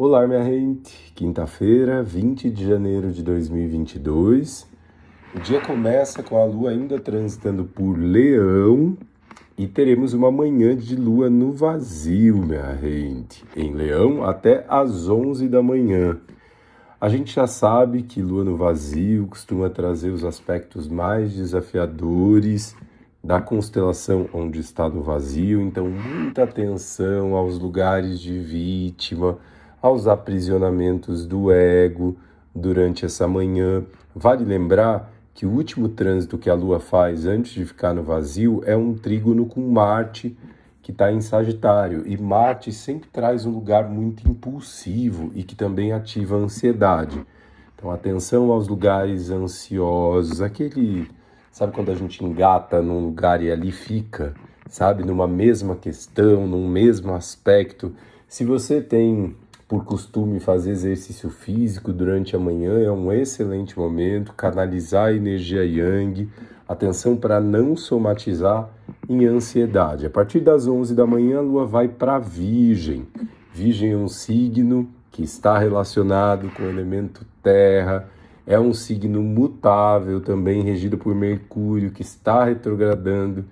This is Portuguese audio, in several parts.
Olá, minha gente. Quinta-feira, 20 de janeiro de 2022. O dia começa com a lua ainda transitando por Leão e teremos uma manhã de lua no vazio, minha gente. Em Leão até às 11 da manhã. A gente já sabe que lua no vazio costuma trazer os aspectos mais desafiadores da constelação onde está no vazio, então muita atenção aos lugares de vítima aos aprisionamentos do ego durante essa manhã. Vale lembrar que o último trânsito que a Lua faz antes de ficar no vazio é um trígono com Marte, que está em Sagitário. E Marte sempre traz um lugar muito impulsivo e que também ativa a ansiedade. Então, atenção aos lugares ansiosos, aquele. Sabe quando a gente engata num lugar e ali fica, sabe? Numa mesma questão, num mesmo aspecto. Se você tem por costume fazer exercício físico durante a manhã é um excelente momento, canalizar a energia yang, atenção para não somatizar em ansiedade. A partir das 11 da manhã a lua vai para Virgem. Virgem é um signo que está relacionado com o elemento terra, é um signo mutável também regido por Mercúrio que está retrogradando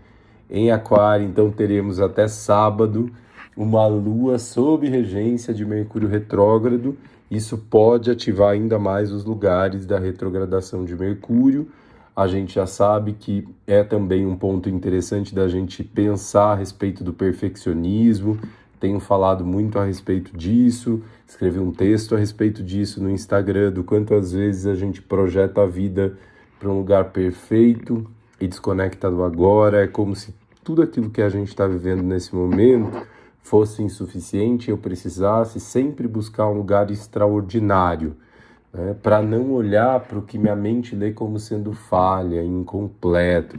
em Aquário, então teremos até sábado uma lua sob regência de Mercúrio retrógrado. Isso pode ativar ainda mais os lugares da retrogradação de Mercúrio. A gente já sabe que é também um ponto interessante da gente pensar a respeito do perfeccionismo. Tenho falado muito a respeito disso, escrevi um texto a respeito disso no Instagram, do quanto às vezes a gente projeta a vida para um lugar perfeito e desconecta do agora. É como se tudo aquilo que a gente está vivendo nesse momento fosse insuficiente, eu precisasse sempre buscar um lugar extraordinário, né, para não olhar para o que minha mente lê como sendo falha, incompleto.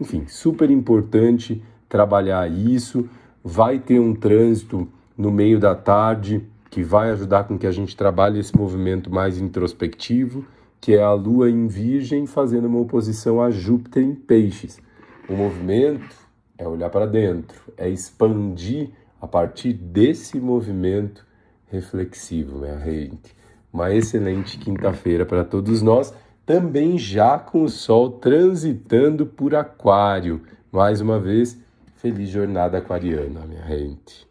Enfim, super importante trabalhar isso. Vai ter um trânsito no meio da tarde que vai ajudar com que a gente trabalhe esse movimento mais introspectivo, que é a Lua em Virgem fazendo uma oposição a Júpiter em Peixes. O movimento é olhar para dentro, é expandir a partir desse movimento reflexivo, minha gente. Uma excelente quinta-feira para todos nós, também já com o Sol transitando por Aquário. Mais uma vez, feliz jornada aquariana, minha gente.